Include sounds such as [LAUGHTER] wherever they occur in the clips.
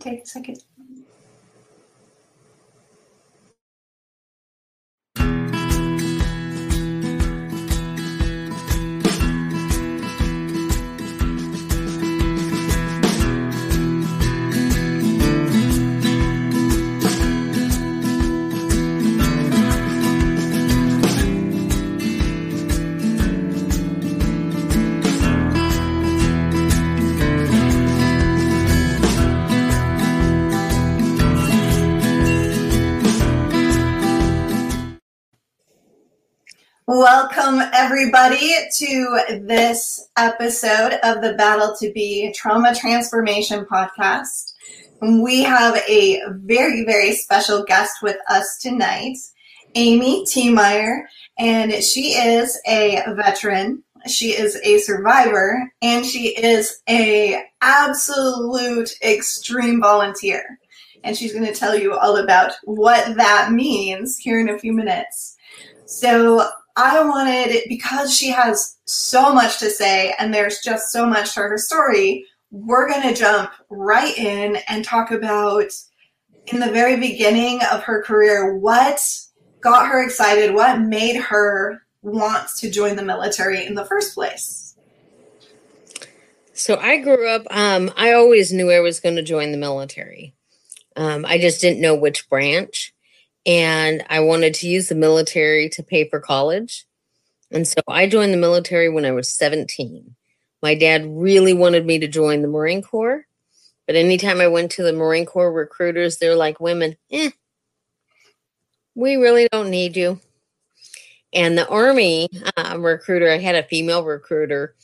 Take a second. Welcome, everybody, to this episode of the Battle to Be Trauma Transformation Podcast. We have a very, very special guest with us tonight, Amy Tiemeyer, and she is a veteran. She is a survivor, and she is a absolute extreme volunteer. And she's going to tell you all about what that means here in a few minutes. So I wanted, because she has so much to say and there's just so much to her story, we're going to jump right in and talk about in the very beginning of her career what got her excited, what made her want to join the military in the first place. So I grew up, um, I always knew I was going to join the military. Um, I just didn't know which branch and I wanted to use the military to pay for college. And so I joined the military when I was 17. My dad really wanted me to join the Marine Corps, but anytime I went to the Marine Corps recruiters, they're like, women, eh, we really don't need you. And the Army uh, recruiter, I had a female recruiter,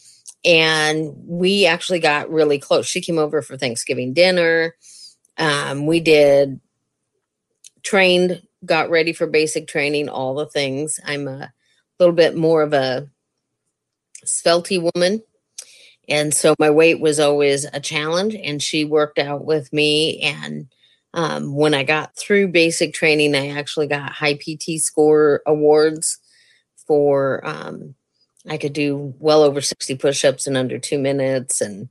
and we actually got really close. She came over for Thanksgiving dinner. Um, we did trained got ready for basic training, all the things. I'm a little bit more of a svelty woman. And so my weight was always a challenge, and she worked out with me. And um, when I got through basic training, I actually got high PT score awards for um, I could do well over 60 push ups in under two minutes. And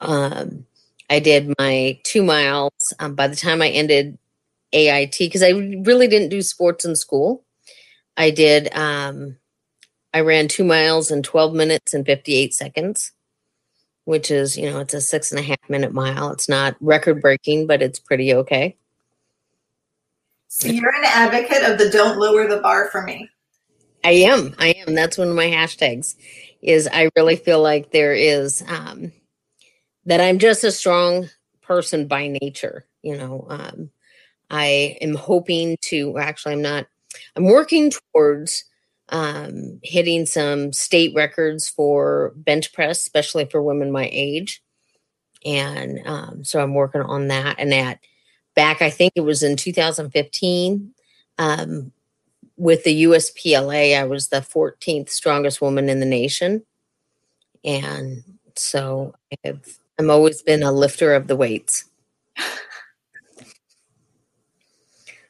um, I did my two miles. Um, by the time I ended AIT because I really didn't do sports in school. I did, um, I ran two miles in 12 minutes and 58 seconds, which is, you know, it's a six and a half minute mile. It's not record breaking, but it's pretty okay. So you're an advocate of the don't lower the bar for me. I am. I am. That's one of my hashtags is I really feel like there is um that I'm just a strong person by nature, you know. Um I am hoping to, actually, I'm not, I'm working towards um, hitting some state records for bench press, especially for women my age. And um, so I'm working on that. And that back, I think it was in 2015, um, with the USPLA, I was the 14th strongest woman in the nation. And so I've, I've always been a lifter of the weights. [LAUGHS]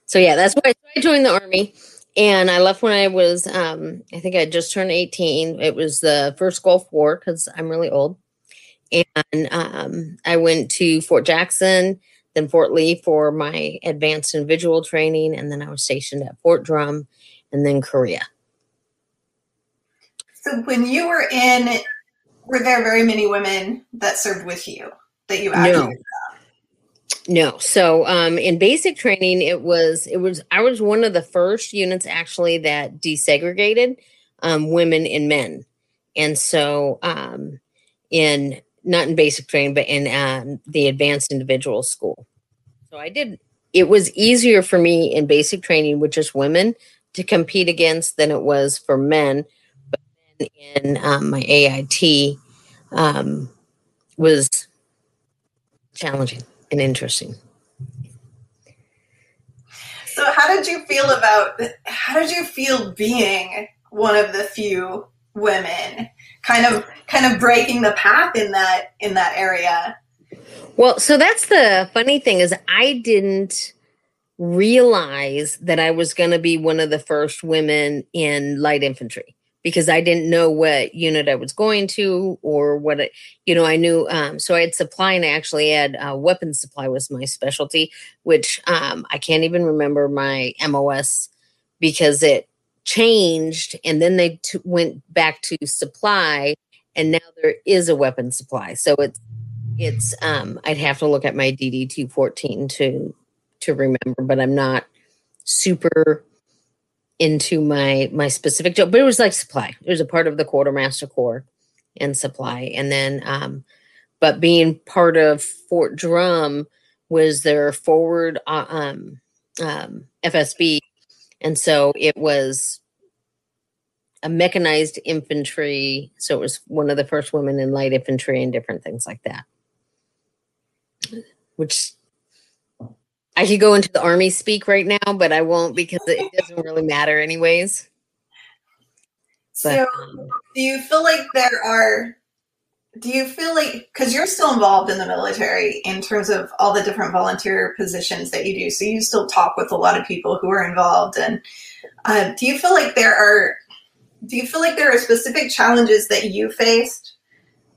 so yeah, that's why I joined the army. And I left when I was, um, I think I just turned 18. It was the first Gulf War because I'm really old. And um, I went to Fort Jackson, then Fort Lee for my advanced individual training. And then I was stationed at Fort Drum and then Korea. So when you were in, were there very many women that served with you that you actually no. No. So um, in basic training, it was it was I was one of the first units actually that desegregated um, women and men, and so um, in not in basic training, but in uh, the advanced individual school. So I did. It was easier for me in basic training with just women to compete against than it was for men. But in um, my AIT um, was challenging and interesting. So how did you feel about how did you feel being one of the few women kind of kind of breaking the path in that in that area? Well, so that's the funny thing is I didn't realize that I was going to be one of the first women in light infantry because I didn't know what unit I was going to or what it, you know, I knew. Um, so I had supply and I actually had uh, weapons supply was my specialty, which um, I can't even remember my MOS because it changed and then they t- went back to supply and now there is a weapon supply. So it's, it's, um, I'd have to look at my DD 214 to, to remember, but I'm not super into my my specific job but it was like supply. It was a part of the quartermaster corps and supply. And then um but being part of fort drum was their forward uh, um um fsb and so it was a mechanized infantry. So it was one of the first women in light infantry and different things like that which I could go into the army speak right now, but I won't because it [LAUGHS] doesn't really matter anyways. But, so, um, do you feel like there are? Do you feel like because you're still involved in the military in terms of all the different volunteer positions that you do, so you still talk with a lot of people who are involved, and uh, do you feel like there are? Do you feel like there are specific challenges that you faced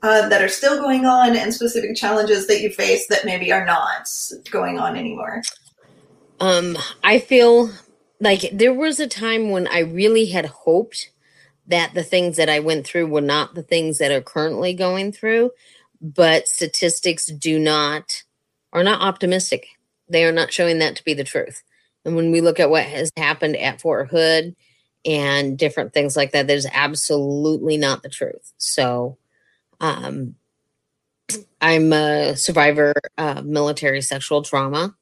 uh, that are still going on and specific challenges that you face that maybe are not going on anymore? Um, I feel like there was a time when I really had hoped that the things that I went through were not the things that are currently going through, but statistics do not are not optimistic. They are not showing that to be the truth. And when we look at what has happened at Fort Hood and different things like that, there's absolutely not the truth. So um, I'm a survivor of military sexual trauma.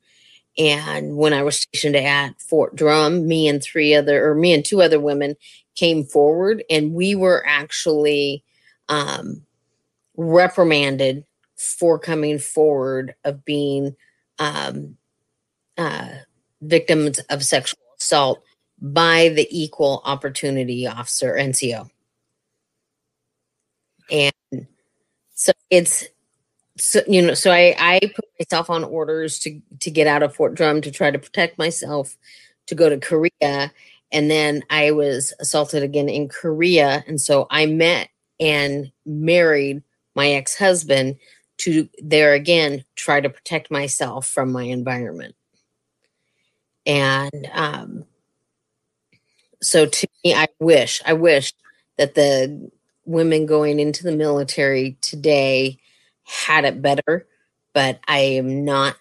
And when I was stationed at Fort Drum, me and three other, or me and two other women came forward, and we were actually um, reprimanded for coming forward of being um, uh, victims of sexual assault by the Equal Opportunity Officer, NCO. And so it's so you know so i i put myself on orders to to get out of fort drum to try to protect myself to go to korea. And then i was assaulted again in korea. And so i met and married my ex-husband to there again try to protect myself from my environment. And um so to me i wish i wish that the women going into the military today had it better, but I am not,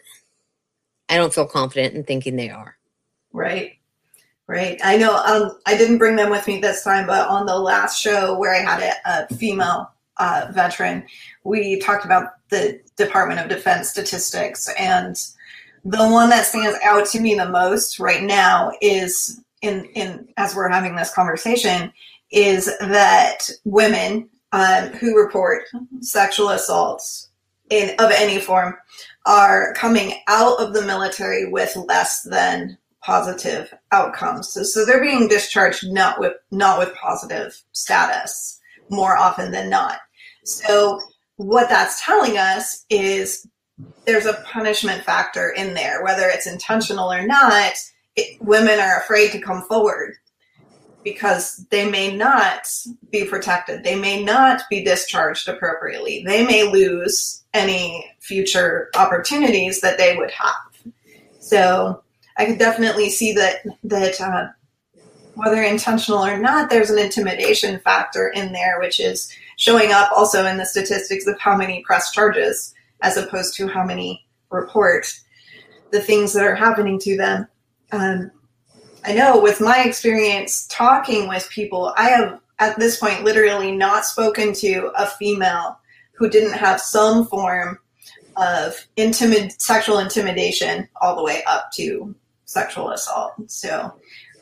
I don't feel confident in thinking they are. Right. Right. I know um, I didn't bring them with me this time, but on the last show where I had a, a female uh, veteran, we talked about the Department of Defense statistics. And the one that stands out to me the most right now is in, in as we're having this conversation is that women um, who report sexual assaults in of any form are coming out of the military with less than positive outcomes. So, so they're being discharged not with not with positive status more often than not. So what that's telling us is there's a punishment factor in there, whether it's intentional or not. It, women are afraid to come forward because they may not be protected. They may not be discharged appropriately. They may lose any future opportunities that they would have. So I could definitely see that that uh, whether intentional or not, there's an intimidation factor in there, which is showing up also in the statistics of how many press charges as opposed to how many report the things that are happening to them. Um, I know with my experience talking with people, I have at this point literally not spoken to a female who didn't have some form of sexual intimidation all the way up to sexual assault. So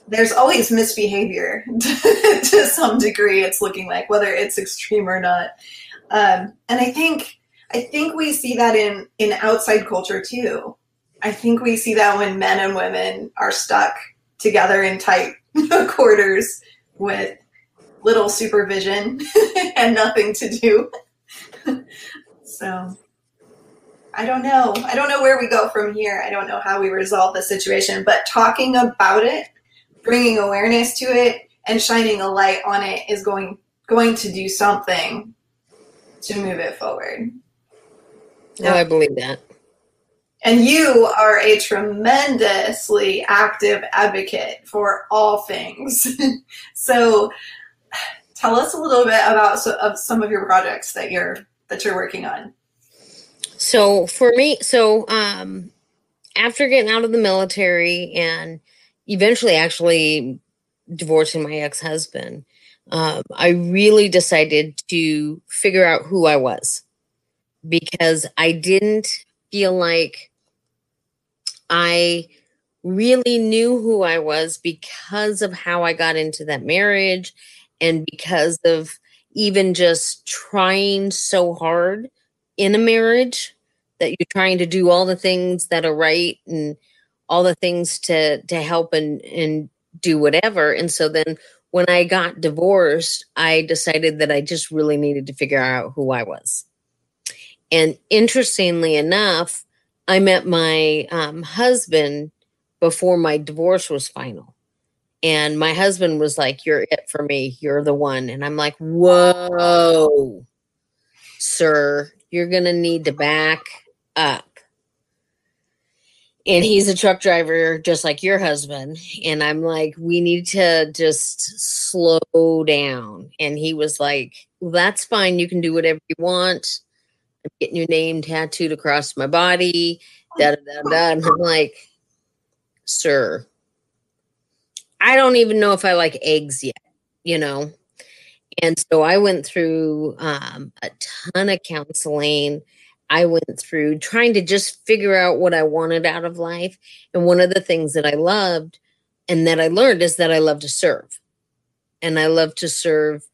there's always misbehavior [LAUGHS] to some degree. It's looking like whether it's extreme or not, um, and I think I think we see that in in outside culture too. I think we see that when men and women are stuck together in tight [LAUGHS] quarters with little supervision [LAUGHS] and nothing to do. [LAUGHS] so I don't know. I don't know where we go from here. I don't know how we resolve the situation, but talking about it, bringing awareness to it, and shining a light on it is going going to do something to move it forward. I believe that. And you are a tremendously active advocate for all things. [LAUGHS] so tell us a little bit about so, of some of your projects that you're that you're working on. So for me, so um after getting out of the military and eventually actually divorcing my ex-husband, um, I really decided to figure out who I was because I didn't feel like I really knew who I was because of how I got into that marriage and because of even just trying so hard in a marriage that you're trying to do all the things that are right and all the things to to help and and do whatever and so then when I got divorced, I decided that I just really needed to figure out who I was. And interestingly enough, I met my um, husband before my divorce was final. And my husband was like, You're it for me. You're the one. And I'm like, Whoa, sir, you're going to need to back up and he's a truck driver just like your husband and i'm like we need to just slow down and he was like well, that's fine you can do whatever you want i'm getting your name tattooed across my body da da da da and i'm like sir i don't even know if i like eggs yet you know and so i went through um, a ton of counseling I went through trying to just figure out what I wanted out of life. And one of the things that I loved and that I learned is that I love to serve. And I love to serve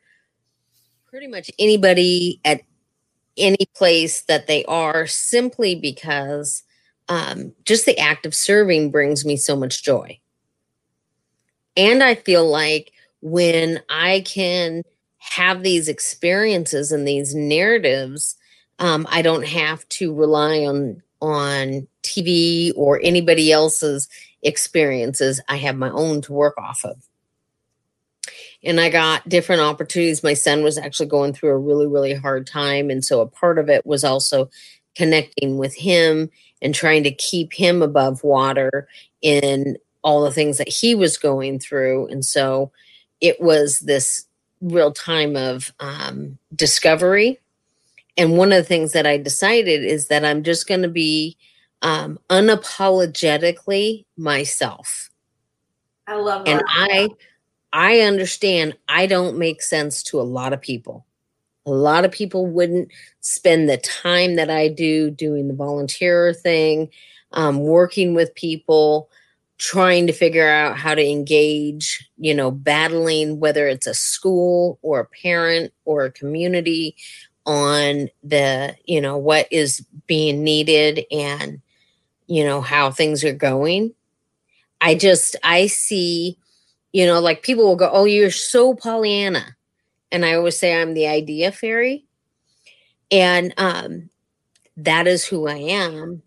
pretty much anybody at any place that they are simply because um, just the act of serving brings me so much joy. And I feel like when I can have these experiences and these narratives um, I don't have to rely on on TV or anybody else's experiences. I have my own to work off of. And I got different opportunities. My son was actually going through a really, really hard time. And so a part of it was also connecting with him and trying to keep him above water in all the things that he was going through. And so it was this real time of um, discovery and one of the things that I decided is that I'm just going to be um, unapologetically myself. I love that. And I I understand I don't make sense to a lot of people. A lot of people wouldn't spend the time that I do doing the volunteer thing, um, working with people, trying to figure out how to engage, you know, battling whether it's a school or a parent or a community on the you know what is being needed and you know how things are going i just i see you know like people will go oh you're so pollyanna. And i always say i'm the idea fairy. And um that is who i am.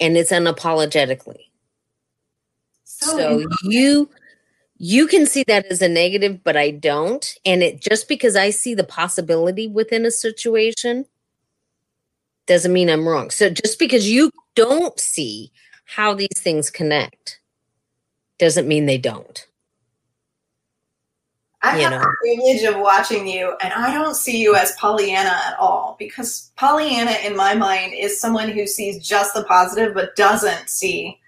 And it's unapologetically. So, so you you can see that as a negative, but I don't. And it just because I see the possibility within a situation doesn't mean I'm wrong. So just because you don't see how these things connect doesn't mean they don't. I have know. the privilege of watching you, and I don't see you as Pollyanna at all because Pollyanna, in my mind, is someone who sees just the positive but doesn't see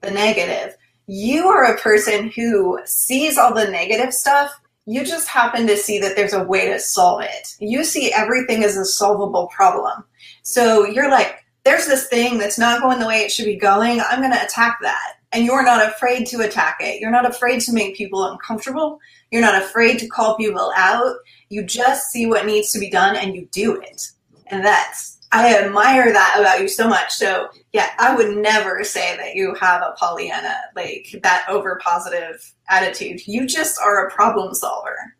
the negative you are a person who sees all the negative stuff. You just happen to see that there's a way to solve it. You see everything as a solvable problem. So you're like, there's this thing that's not going the way it should be going. I'm going to attack that. And you're not afraid to attack it. You're not afraid to make people uncomfortable. You're not afraid to call people out. You just see what needs to be done and you do it. And that's I admire that about you so much. So yeah, I would never say that you have a Pollyanna, like that over positive attitude. You just are a problem solver.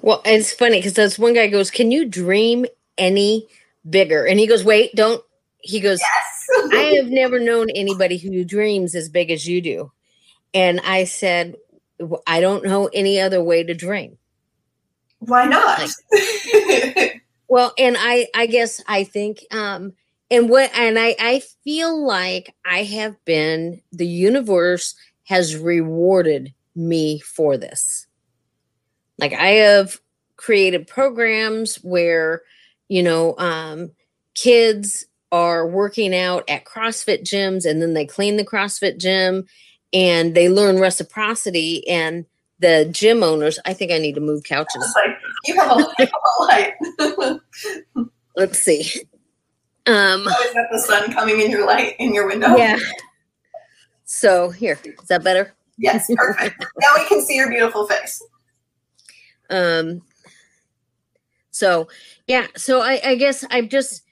Well, it's funny because this one guy goes, Can you dream any bigger? And he goes, Wait, don't. He goes, yes. [LAUGHS] I have never known anybody who dreams as big as you do. And I said, I don't know any other way to dream. Why not? Like, well, and I I guess I think um and what and I I feel like I have been the universe has rewarded me for this. Like I have created programs where you know um kids are working out at CrossFit gyms and then they clean the CrossFit gym and they learn reciprocity and the gym owners i think i need to move couches. [LAUGHS] Like, you have a, you have a light [LAUGHS] let's see. Um oh, is that the sun coming in your light in your window. Yeah. So here is that better? Yes perfect. Now we can see your beautiful face. Um so yeah so i i guess i've just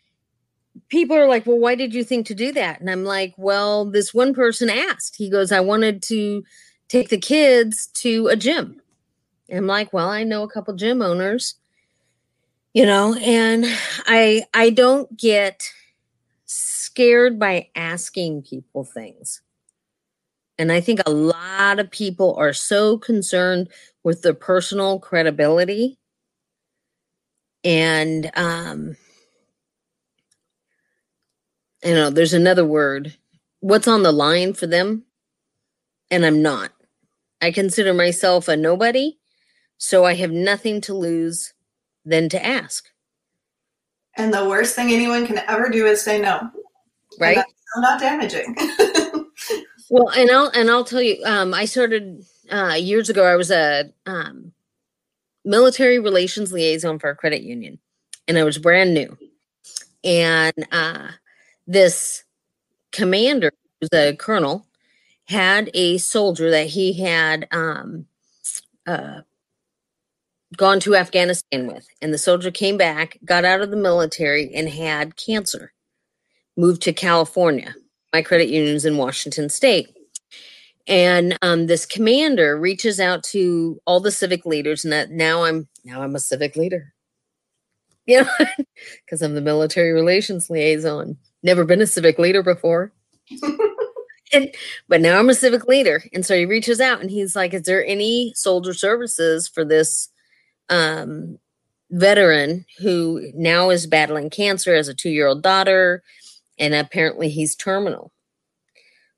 people are like, well, why did you think to do that? And I'm like, well, this one person asked. He goes, I wanted to take the kids to a gym. And I'm like, well, I know a couple gym owners, you know, and I I don't get scared by asking people things. And I think a lot of people are so concerned with their personal credibility and um you know, there's another word. What's on the line for them? And I'm not. I consider myself a nobody, so I have nothing to lose than to ask. And the worst thing anyone can ever do is say no. Right? not damaging. [LAUGHS] well, and I'll and I'll tell you, um, I started uh, years ago. I was a um, military relations liaison for a credit union, and I was brand new. And uh, this commander, a colonel, had a soldier that he had um, uh, gone to Afghanistan with. And the soldier came back, got out of the military, and had cancer. Moved to California. My credit union's in Washington State. And um, this commander reaches out to all the civic leaders, and that now I'm now I'm a civic leader. [LAUGHS] You know, because I'm the military relations liaison never been a civic leader before. [LAUGHS] and but now I'm a civic leader. And so he reaches out and he's like, Is there any soldier services for this um veteran who now is battling cancer as a two year old daughter? And apparently he's terminal.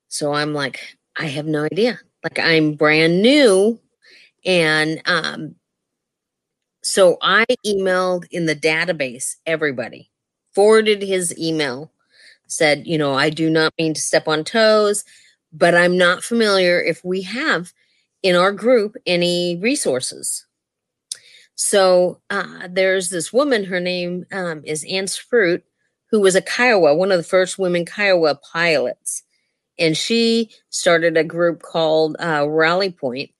So I'm like, I have no idea. Like I'm brand new. And um so I emailed in the database everybody, forwarded his email said, you know, I do not mean to step on toes, but I'm not familiar if we have in our group any resources. So uh, there's this woman, her name um, is Ann Fruit, who was a Kiowa, one of the first women Kiowa pilots. And she started a group called uh, Rally Point.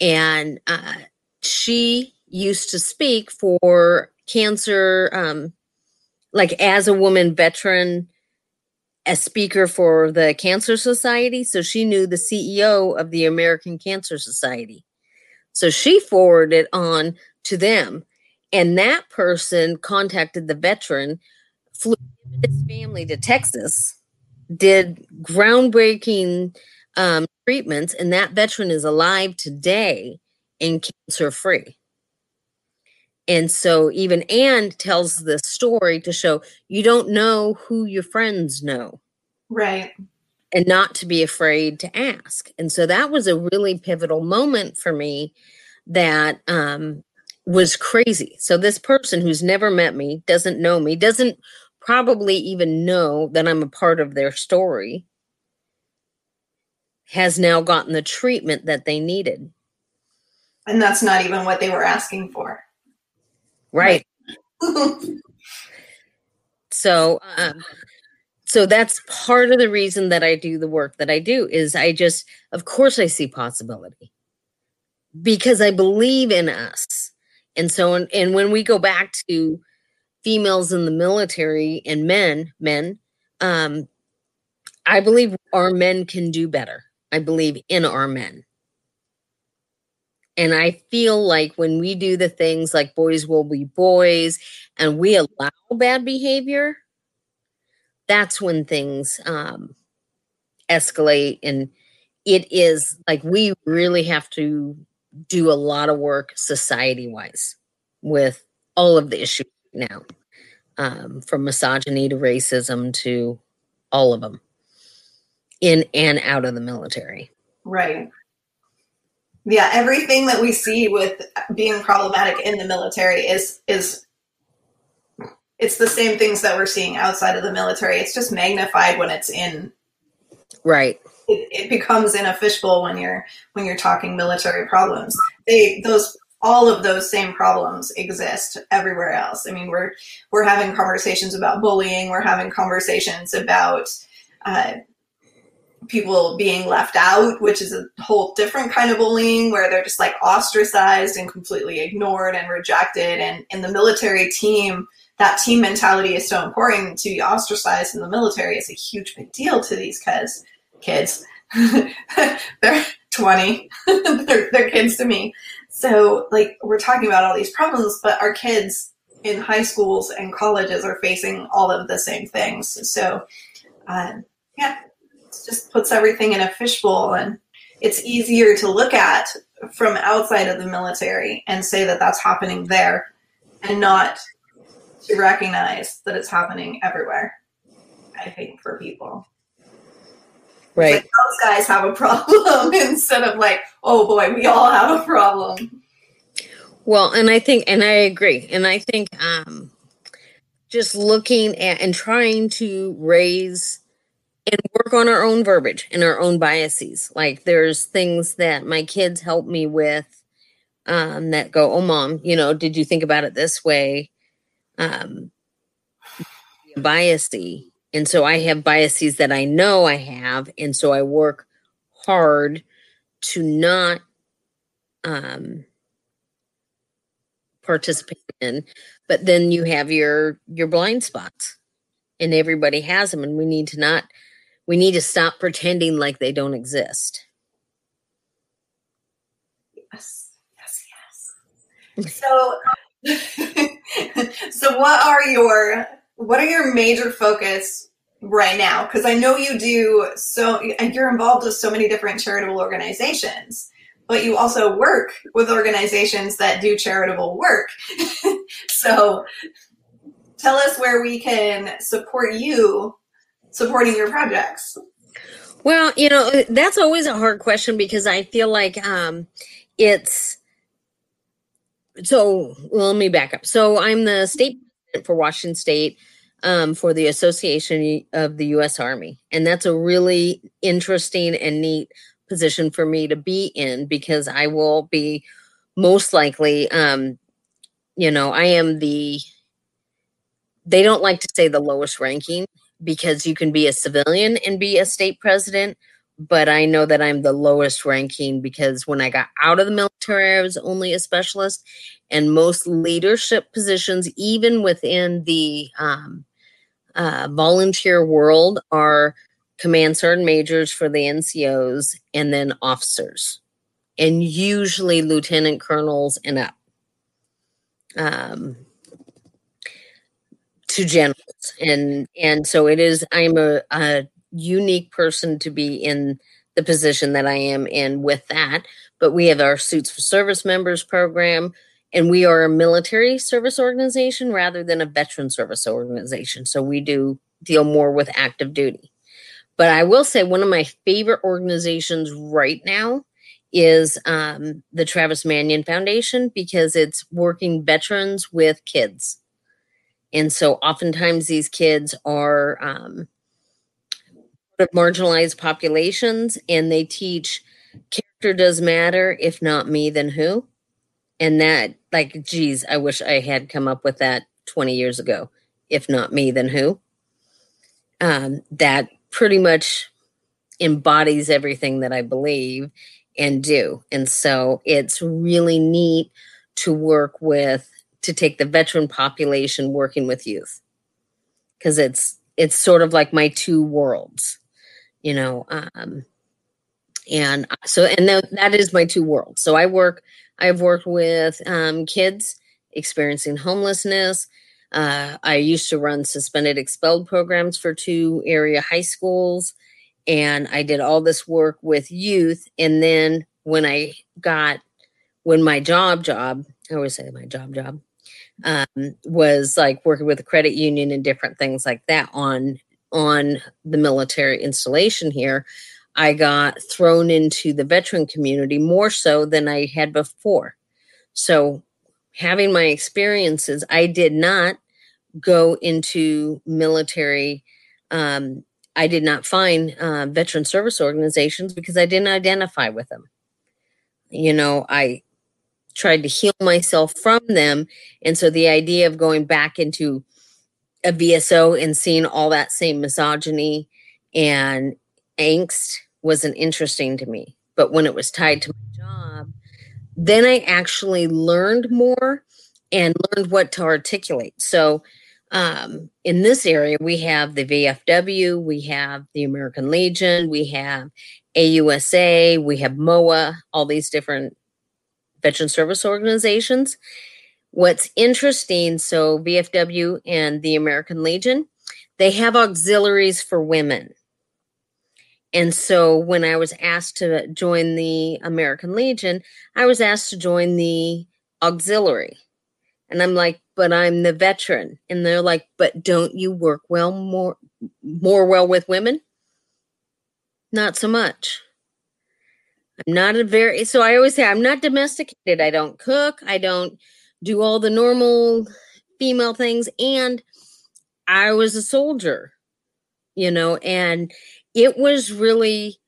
And uh, she used to speak for cancer, um, like as a woman veteran a speaker for the Cancer Society. So she knew the CEO of the American Cancer Society. So she forwarded on to them. And that person contacted the veteran, flew his family to Texas, did groundbreaking um, treatments, and that veteran is alive today and cancer free. And so even Anne tells this story to show you don't know who your friends know. Right. And not to be afraid to ask. And so that was a really pivotal moment for me that um, was crazy. So this person who's never met me, doesn't know me, doesn't probably even know that I'm a part of their story, has now gotten the treatment that they needed. And that's not even what they were asking for. Right. so, um, so that's part of the reason that I do the work that I do is I just, of course, I see possibility because I believe in us. And so, and when we go back to females in the military and men, men, um, I believe our men can do better. I believe in our men. And I feel like when we do the things like boys will be boys and we allow bad behavior, that's when things um, escalate and it is like we really have to do a lot of work society wise with all of the issues now, um, from misogyny to racism to all of them in and out of the military. Right. Yeah, everything that we see with being problematic in the military is is it's the same things that we're seeing outside of the military. It's just magnified when it's in right. It, it becomes in a fishbowl when you're when you're talking military problems. They those all of those same problems exist everywhere else. I mean, we're we're having conversations about bullying. We're having conversations about uh, people being left out, which is a whole different kind of bullying where they're just like ostracized and completely ignored and rejected. And in the military team, that team mentality is so important to be ostracized in the military is a huge big deal to these kids. Kids, [LAUGHS] they're 20, [LAUGHS] they're, they're kids to me. So, like, we're talking about all these problems, but our kids in high schools and colleges are facing all of the same things. So, uh, yeah, just puts everything in a fishbowl, and it's easier to look at from outside of the military and say that that's happening there and not to recognize that it's happening everywhere. I think for people. Right. Like, those guys have a [LAUGHS] problem instead of like, oh boy, we all have a problem. Well, and I think, and I agree, and I think um, just looking at and trying to raise and work on our own verbiage and our own biases. Like there's things that my kids help me with um, that go, oh, mom, you know, did you think about it this way? um, [SIGHS] biasy. And so I have biases that I know I have. And so I work hard to not um, participate in. But then you have your your blind spots and everybody has them and we need to not we need to stop pretending like they don't exist. Yes, yes, yes. So [LAUGHS] so what are your what are your major focus right now because i know you do so and you're involved with so many different charitable organizations but you also work with organizations that do charitable work [LAUGHS] so tell us where we can support you supporting your projects well you know that's always a hard question because i feel like um, it's so well, let me back up. So I'm the state for Washington State um, for the Association of the U.S. Army, and that's a really interesting and neat position for me to be in because I will be most likely, um, you know, I am the. They don't like to say the lowest ranking because you can be a civilian and be a state president, but I know that I'm the lowest ranking because when I got out of the military, I was only a specialist. And most leadership positions, even within the um, uh, volunteer world, are command sergeant majors for the NCOs and then officers, and usually lieutenant colonels and up. Um, to generals and and so it is i'm a, a unique person to be in the position that I am in with that. But we have our Suits for Service members program, and we are a military service organization rather than a veteran service organization. So we do deal more with active duty. But I will say one of my favorite organizations right now is um, the Travis Manion Foundation because it's working veterans with kids. And so oftentimes these kids are um, marginalized populations and they teach character does matter if not me then who? And that like geez i wish i had come up with that 20 years ago. If not me then who? Um, that pretty much embodies everything that i believe and do. And so it's really neat to work with to take the veteran population working with youth. Because it's it's sort of like my two worlds you know um and so and that, that is my two worlds. So i work i've worked with um, kids experiencing homelessness. Uh, i used to run suspended expelled programs for two area high schools and I did all this work with youth. And then when I got, when my job job, I always say my job job, um, was like working with a credit union and different things like that on on the military installation here i got thrown into the veteran community more so than i had before. So having my experiences i did not go into military um, i did not find uh, veteran service organizations because i didn't identify with them. You know i tried to heal myself from them. And so the idea of going back into a VSO and seeing all that same misogyny and angst wasn't interesting to me. But when it was tied to my job, then I actually learned more and learned what to articulate. So um, in this area, we have the VFW, we have the American Legion, we have AUSA, we have MOA, all these different veteran service organizations. What's interesting, so VFW and the American Legion, they have auxiliaries for women. And so when I was asked to join the American Legion, I was asked to join the auxiliary. And I'm like, but I'm the veteran. And they're like, but don't you work well more more well with women? Not so much. I'm not a very so I always say I'm not domesticated. I don't cook. I don't do all the normal female things and I was a soldier, you know, and it was really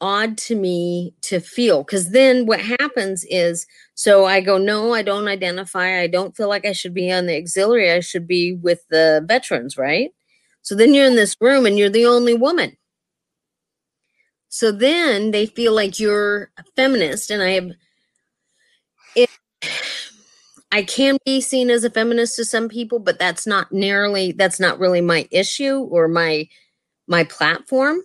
odd to me to feel because then what happens is so I go, no, I don't identify. I don't feel like I should be on the auxiliary. I should be with the veterans, right? So then you're in this room and you're the only woman. So then they feel like you're a feminist, and I have it. I can be seen as a feminist to some people, but that's not nearly that's not really my issue or my my platform.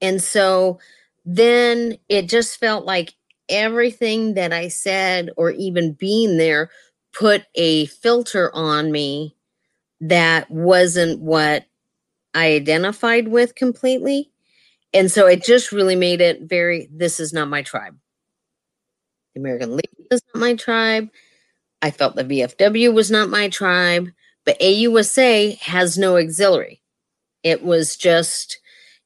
And so then it just felt like everything that I said or even being there put a filter on me that wasn't what I identified with completely. And so it just really made it very this is not my tribe. The American Legion is not my tribe. I felt the VFW was not my tribe, but AUSA has no auxiliary. It was just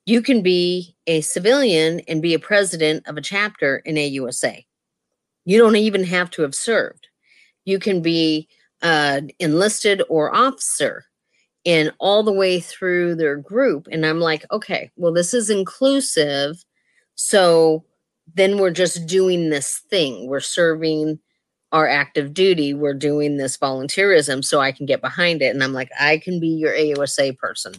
you can be a civilian and be a president of a chapter in AUSA. You don't even have to have served. You can be uh, enlisted or officer and all the way through their group. And I'm like, okay, well, this is inclusive. So then we're just doing this thing. We're serving our active duty. We're doing this volunteerism so I can get behind it. And I'm like, I can be your AUSA person.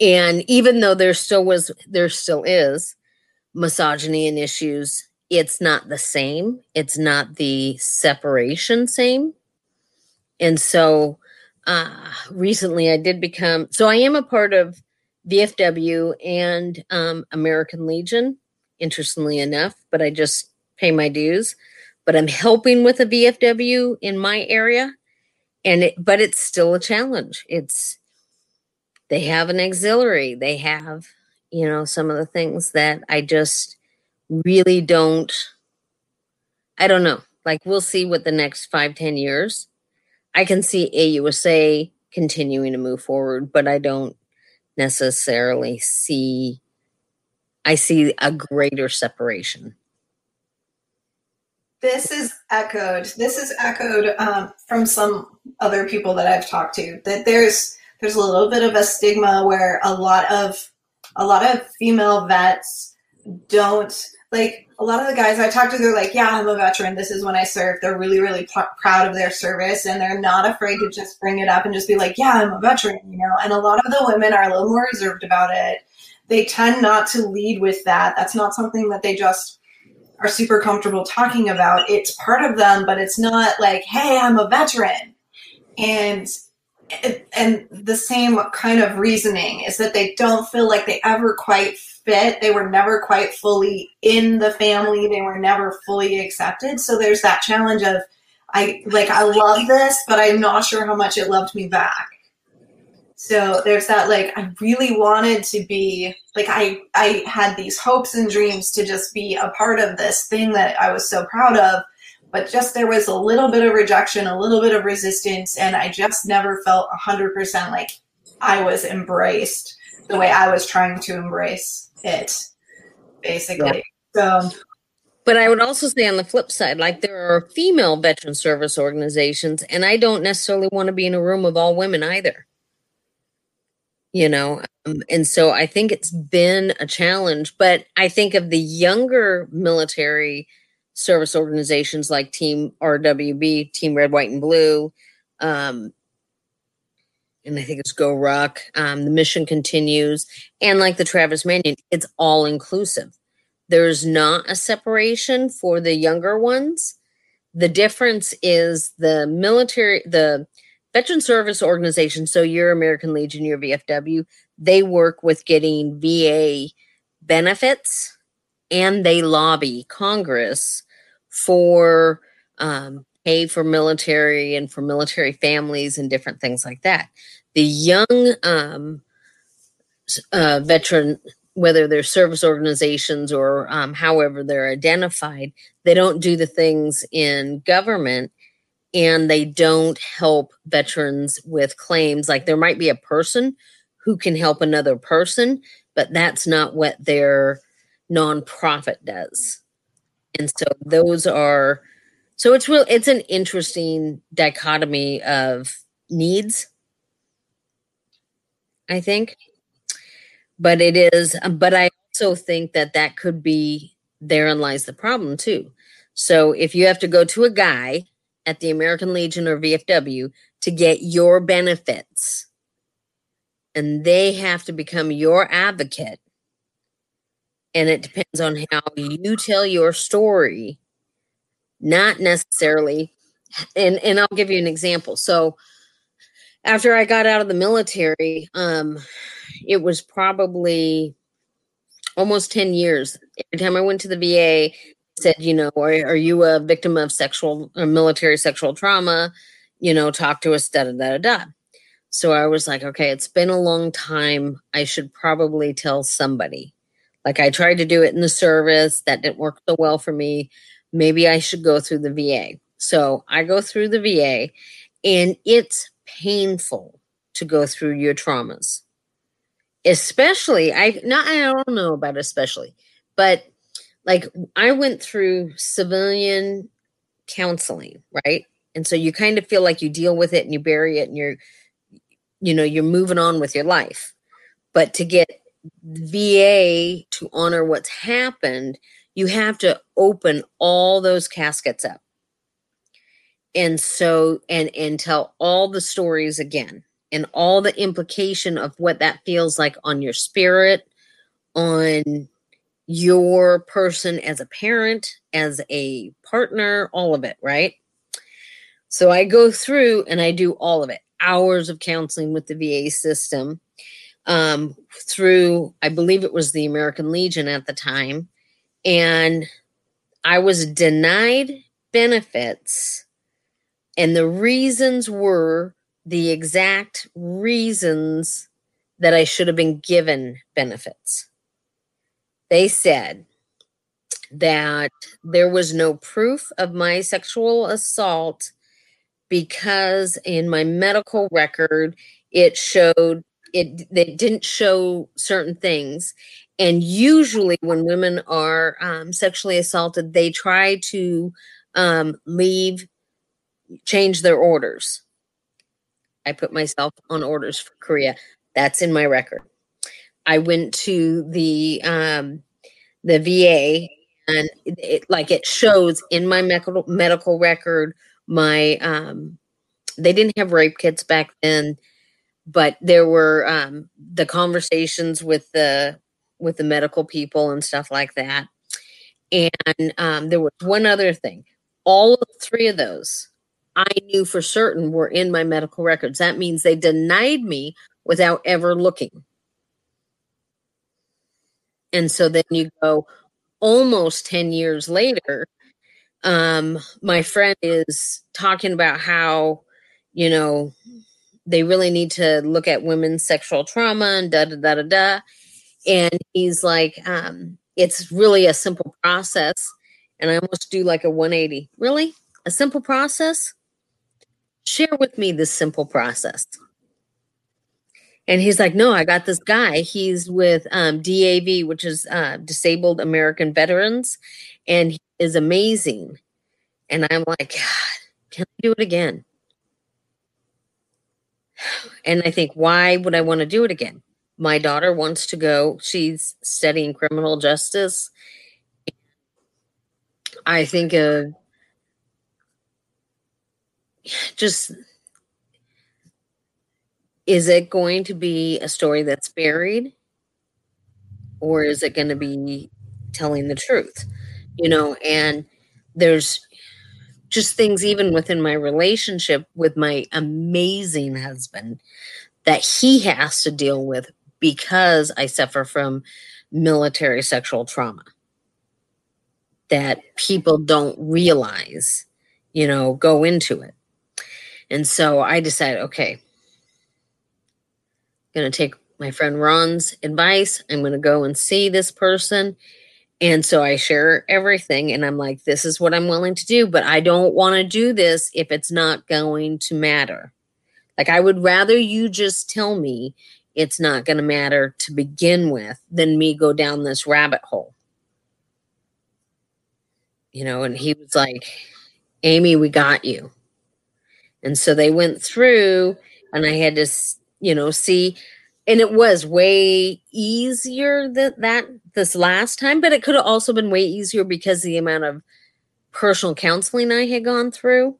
And even though there still was, there still is misogyny and issues, it's not the same. It's not the separation same. And so uh, recently I did become so I am a part of VFW and um, American Legion, interestingly enough, but I just pay my dues. But I'm helping with a VFW in my area, and it, but it's still a challenge. It's they have an auxiliary, they have you know some of the things that I just really don't. I don't know. Like we'll see what the next five ten years I can see AUSA continuing to move forward, but I don't necessarily see I see a greater separation. This is echoed. This is echoed um, from some other people that I've talked to. That there's there's a little bit of a stigma where a lot of a lot of female vets don't like a lot of the guys I talked to, they're like, yeah, I'm a veteran. This is when I served. They're really, really p- proud of their service and they're not afraid to just bring it up and just be like, yeah, I'm a veteran, you know? And a lot of the women are a little more reserved about it. They tend not to lead with that. That's not something that they just are super comfortable talking about. It's part of them, but it's not like, hey, I'm a veteran. And and the same kind of reasoning is that they don't feel like they ever quite fit. They were never quite fully in the family. They were never fully accepted. So there's that challenge of I like I love this, but I'm not sure how much it loved me back. So there's that like I really wanted to be like I I had these hopes and dreams to just be a part of this thing that I was so proud of, but just there was a little bit of rejection, a little bit of resistance, and I just never felt hundred percent like I was embraced the way I was trying to embrace it, basically. Yeah. So but I would also say on the flip side, like there are female veteran service organizations, and I don't necessarily want to be in a room of all women either. You know, um, and so I think it's been a challenge. But I think of the younger military service organizations like Team RWB, Team Red, White, and Blue, um, and I think it's GORUCK. Um, the mission continues, and like the Travis Manion, it's all inclusive there's not a separation for the younger ones. The difference is the military, the veteran service organization, so your American Legion, your VFW, they work with getting VA benefits and they lobby Congress for um, pay for military and for military families and different things like that. The young um, uh, veteran whether they're service organizations or um, however they're identified, they don't do the things in government and they don't help veterans with claims. Like there might be a person who can help another person, but that's not what their nonprofit does. And so those are so it's real it's an interesting dichotomy of needs I think. But it is but i also think that that could be therein lies the problem too. So if you have to go to a guy at the american legion or vfw to get your benefits and they have to become your advocate and it depends on how you tell your story not necessarily and and i'll give you an example so after i got out of the military um it was probably almost 10 years. Every time I went to the VA, said, you know, are, are you a victim of sexual or military sexual trauma? You know, talk to us, da da da da. So I was like, okay, it's been a long time. I should probably tell somebody. Like I tried to do it in the service, that didn't work so well for me. Maybe I should go through the VA. So I go through the VA, and it's painful to go through your traumas especially I not I don't know about especially, but like I went through civilian counseling, right? And so you kind of feel like you deal with it and you bury it and you're you know, you're moving on with your life. But to get VA to honor what's happened, you have to open all those caskets up. And so and and tell all the stories again and all the implication of what that feels like on your spirit, on your person as a parent, as a partner, all of it, right? So I go through and I do all of it hours of counseling with the VA system um, through, I believe it was the American Legion at the time. And I was denied benefits. And the reasons were the exact reasons that I should have been given benefits. They said that there was no proof of my sexual assault because in my medical record it showed it, it didn't show certain things and usually when women are um, sexually assaulted they try to um, leave change their orders I put myself on orders for Korea. That's in my record. I went to the um, the VA and it, like it shows in my medical medical record my um, they didn't have rape kits back then but there were um, the conversations with the with the medical people and stuff like that and um, there was one other thing all three of those I knew for certain were in my medical records. That means they denied me without ever looking. And so then you go almost 10 years later, um, my friend is talking about how, you know, they really need to look at women's sexual trauma and da da da da da. And he's like, um, it's really a simple process. And I almost do like a 180. Really? A simple process? Share with me this simple process. And he's like, no, I got this guy. He's with um, DAV, which is uh, Disabled American Veterans, and he is amazing. And I'm like, God, [SIGHS] can I do it again? [SIGHS] And I think, why would I want to do it again? My daughter wants to go. She's studying criminal justice. I think of just is it going to be a story that's buried or is it going to be telling the truth you know and there's just things even within my relationship with my amazing husband that he has to deal with because I suffer from military sexual trauma that people don't realize, you know, go into it. And so I decided, okay, I'm going to take my friend Ron's advice. I'm going to go and see this person and so I share everything and I'm like, this is what I'm willing to do, but I don't want to do this if it's not going to matter. Like, I would rather you just tell me it's not going to matter to begin with than me go down this rabbit hole. You know, and he was like, Amy, we got you. And so they went through, and I had to, you know, see and it was way easier that that this last time, but it could have also been way easier because the amount of personal counseling I had gone through.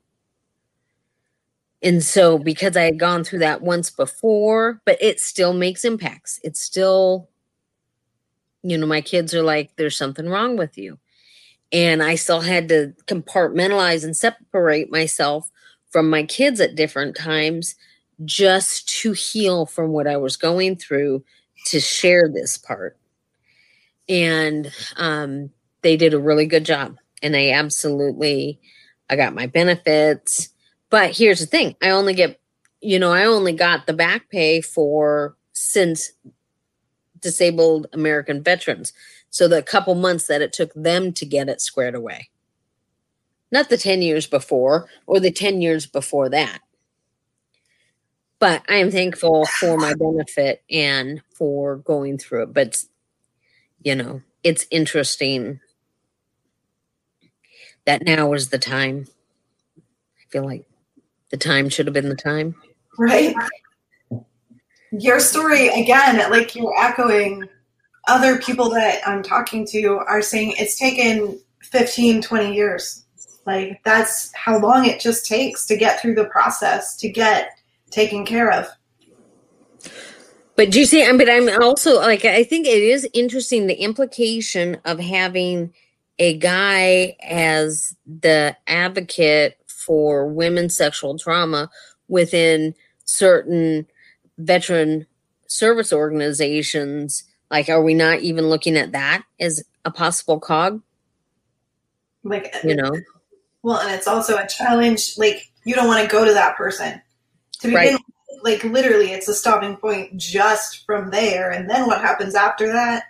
And so because I had gone through that once before, but it still makes impacts. It's still you know, my kids are like there's something wrong with you. And I still had to compartmentalize and separate myself from my kids at different times just to heal from what I was going through to share this part. And um, they did a really good job. And I absolutely, I got my benefits. But here's the thing I only get, you know, I only got the back pay for since disabled American veterans. So the couple months that it took them to get it squared away. Not the 10 years before or the 10 years before that but I am thankful for my benefit and for going through it. But, you know, it's interesting that now is the time. I feel like the time should have been the time. Right. Your story, again, like you're echoing other people that I'm talking to are saying it's taken 15, 20 years. Like that's how long it just takes to get through the process, to get taken care of. But do you see? But I'm also like, I think it is interesting the implication of having a guy as the advocate for women's sexual trauma within certain veteran service organizations. Like, are we not even looking at that as a possible cog? Like, you know? Well, and it's also a challenge. Like, you don't want to go to that person to begin right. like literally it's a stopping point just from there and then what happens after that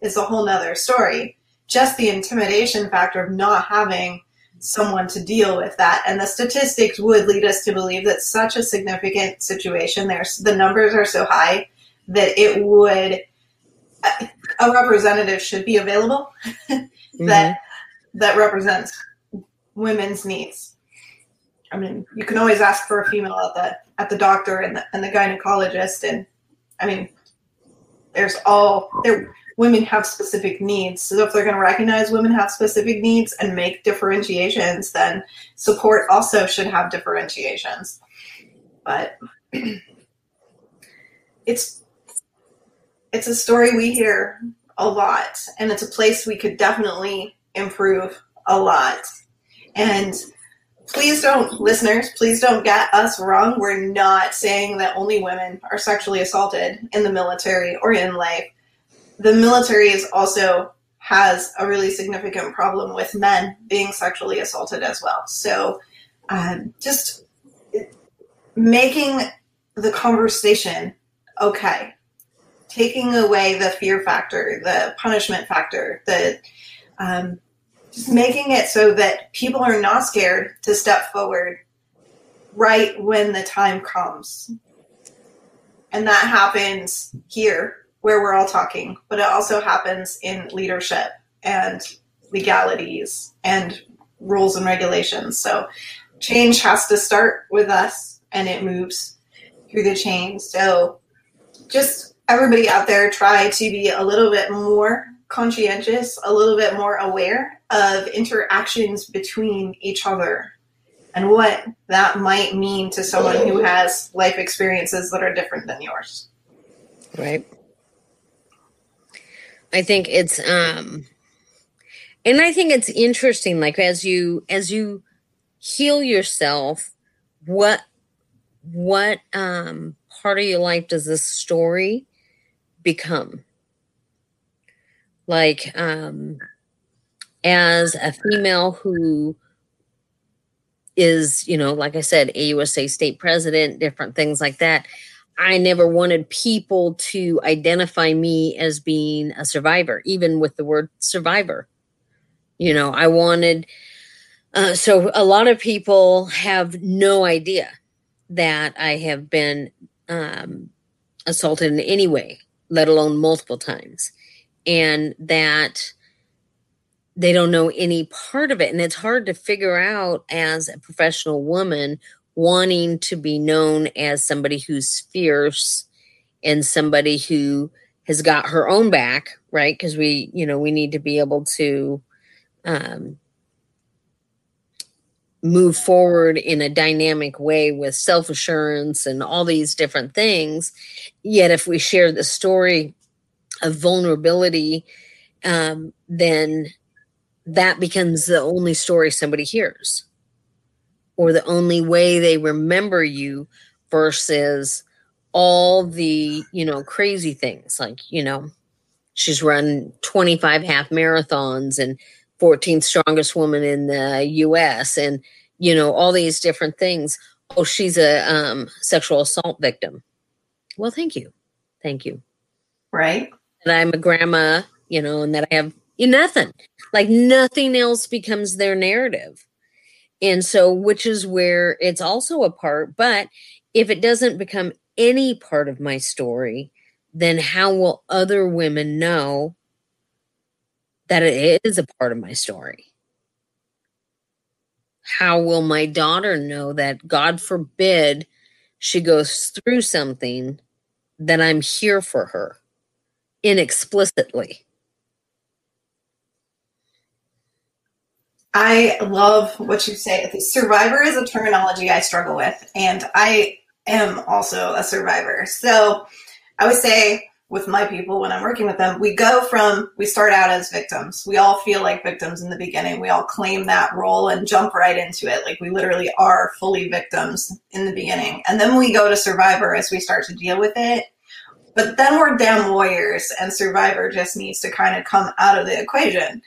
is a whole nother story just the intimidation factor of not having someone to deal with that and the statistics would lead us to believe that such a significant situation there's the numbers are so high that it would a representative should be available [LAUGHS] that mm-hmm. that represents women's needs I mean, you can always ask for a female at the at the doctor and the, and the gynecologist, and I mean, there's all there. Women have specific needs, so if they're going to recognize women have specific needs and make differentiations, then support also should have differentiations. But [CLEARS THROAT] it's it's a story we hear a lot, and it's a place we could definitely improve a lot. And please don't, listeners, please don't get us wrong. We're not saying that only women are sexually assaulted in the military or in life. The military is also has a really significant problem with men being sexually assaulted as well. So, um, just making the conversation okay taking away the fear factor the punishment factor the um, just making it so that people are not scared to step forward right when the time comes and that happens here where we're all talking but it also happens in leadership and legalities and rules and regulations so change has to start with us and it moves through the chain. So just everybody out there try to be a little bit more conscientious, a little bit more aware of interactions between each other and what that might mean to someone who has life experiences that are different than yours. Right. I think it's um and I think it's interesting like as you as you heal yourself what what um part of your life does this story become? Like um as a female who is you know like i said ausa state president different things like that i never wanted people to identify me as being a survivor even with the word survivor you know i wanted uh, so a lot of people have no idea that I have been um, assaulted in any way, let alone multiple times, and that they don't know any part of it. And it's hard to figure out as a professional woman wanting to be known as somebody who's fierce and somebody who has got her own back, right? Because we, you know, we need to be able to um, move forward in a dynamic way with self assurance and all these different things. Yet, if we share the story of vulnerability, um, then that becomes the only story somebody hears or the only way they remember you versus all the you know crazy things. Like you know she's run 25 half marathons and 14th strongest woman in the US and you know all these different things. Oh she's a um, sexual assault victim. Well thank you. Thank you. Right. And i'm a grandma you know and that i have nothing. Like nothing else becomes their narrative and so which is where it's also a part but if it doesn't become any part of my story then how will other women know that it is a part of my story. How will my daughter know that, God forbid, she goes through something that I'm here for her inexplicitly? I love what you say. Survivor is a terminology I struggle with, and I am also a survivor. So I would say with my people when I'm working with them, we go from, we start out as victims. We all feel like victims in the beginning. We all claim that role and jump right into it. Like we literally are fully victims in the beginning. And then we go to survivor as we start to deal with it. But then we're damn warriors and survivor just needs to kind of come out of the equation.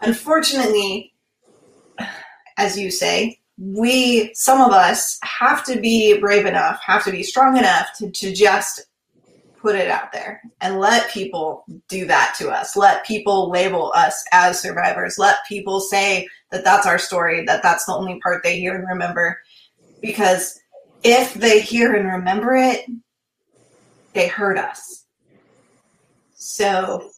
Unfortunately, as you say, we, some of us, have to be brave enough, have to be strong enough to, to just put it out there and let people do that to us. Let people label us as survivors. Let people say that that's our story, that that's the only part they hear and remember. Because if they hear and remember it, they hurt us. So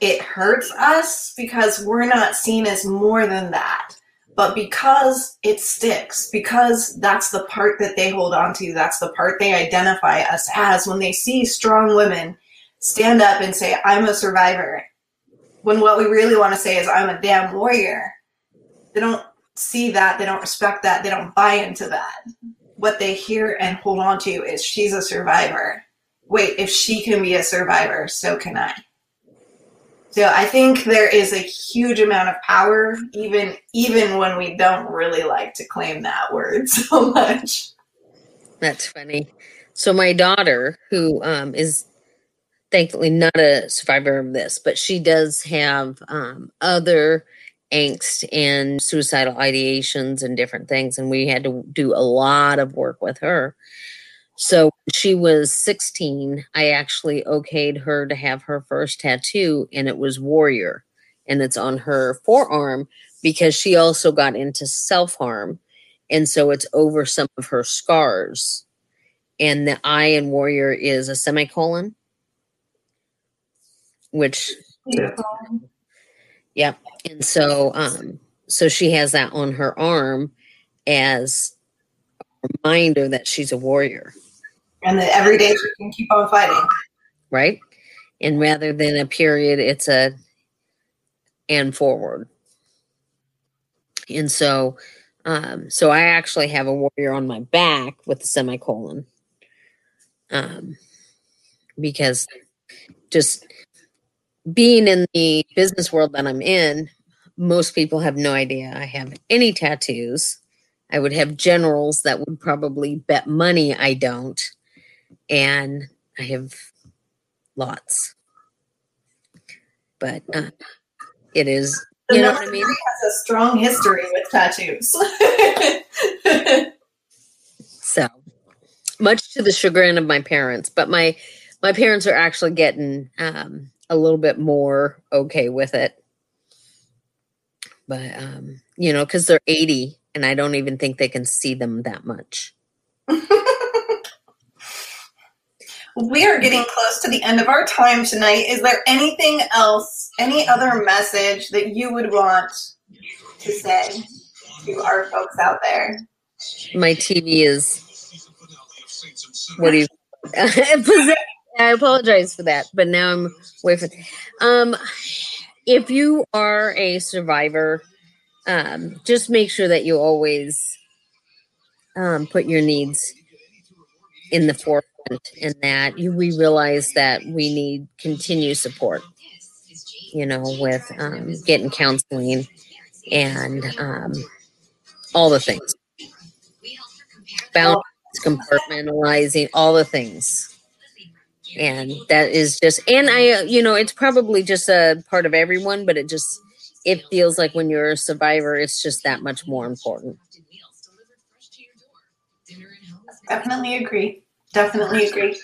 it hurts us because we're not seen as more than that. But because it sticks, because that's the part that they hold on to, that's the part they identify us as when they see strong women stand up and say, I'm a survivor, when what we really want to say is, I'm a damn warrior, they don't see that, they don't respect that, they don't buy into that. What they hear and hold on to is, she's a survivor. Wait, if she can be a survivor, so can I. So I think there is a huge amount of power, even even when we don't really like to claim that word [LAUGHS] so much. That's funny. So my daughter, who um, is thankfully not a survivor of this, but she does have um, other angst and suicidal ideations and different things, and we had to do a lot of work with her. So she was 16. I actually okayed her to have her first tattoo, and it was Warrior, and it's on her forearm because she also got into self harm. And so it's over some of her scars. And the I in Warrior is a semicolon, which, yeah. And so, um, so she has that on her arm as a reminder that she's a warrior. And that every day she can keep on fighting. Right. And rather than a period, it's a and forward. And so, um, so I actually have a warrior on my back with a semicolon. Um, because just being in the business world that I'm in, most people have no idea I have any tattoos. I would have generals that would probably bet money I don't. And I have lots. But uh, it is you know what I mean? Has a strong history with tattoos. [LAUGHS] so much to the chagrin of my parents, but my my parents are actually getting um, a little bit more okay with it. But um, you know, because they're 80 and I don't even think they can see them that much. [LAUGHS] we are getting close to the end of our time tonight. Is there anything else, any other message that you would want to say to our folks out there? My TV is. What do you? [LAUGHS] I apologize for that, but now I'm from. Um, if you are a survivor, um, just make sure that you always um, put your needs in the forefront in that we realize that we need continued support, you know, with um, getting counseling and um, all the things. Boundaries, compartmentalizing, all the things. And that is just, and I, uh, you know, it's probably just a part of everyone, but it just, it feels like when you're a survivor, it's just that much more important. Definitely agree. Definitely agree.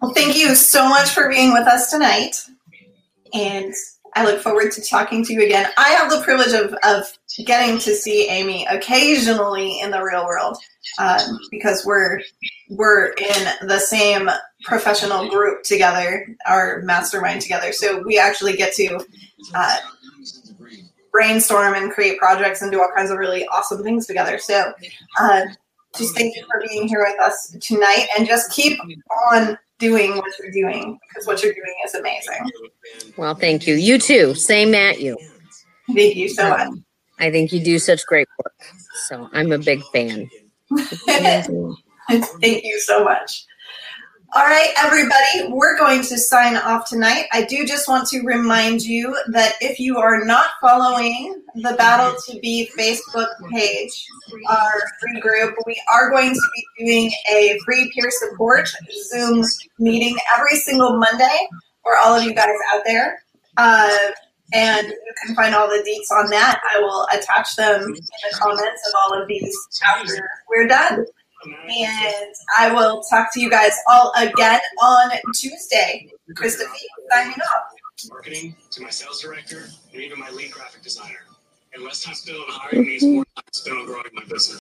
Well, thank you so much for being with us tonight. And I look forward to talking to you again. I have the privilege of, of getting to see Amy occasionally in the real world um, because we're we're in the same professional group together, our mastermind together. So we actually get to uh, brainstorm and create projects and do all kinds of really awesome things together. So uh, just thank you for being here with us tonight and just keep on doing what you're doing because what you're doing is amazing. Well, thank you. You too. Same at you. Thank you so much. I think you do such great work. So I'm a big fan. [LAUGHS] thank you so much. All right, everybody, we're going to sign off tonight. I do just want to remind you that if you are not following the Battle to Be Facebook page, our free group, we are going to be doing a free peer support Zoom meeting every single Monday for all of you guys out there. Uh, and you can find all the deets on that. I will attach them in the comments of all of these after we're done. And I will talk to you guys all again on Tuesday. Krista signing off. Marketing to my sales director and even my lead graphic designer. And less time spent on hiring means more time spent on growing my business.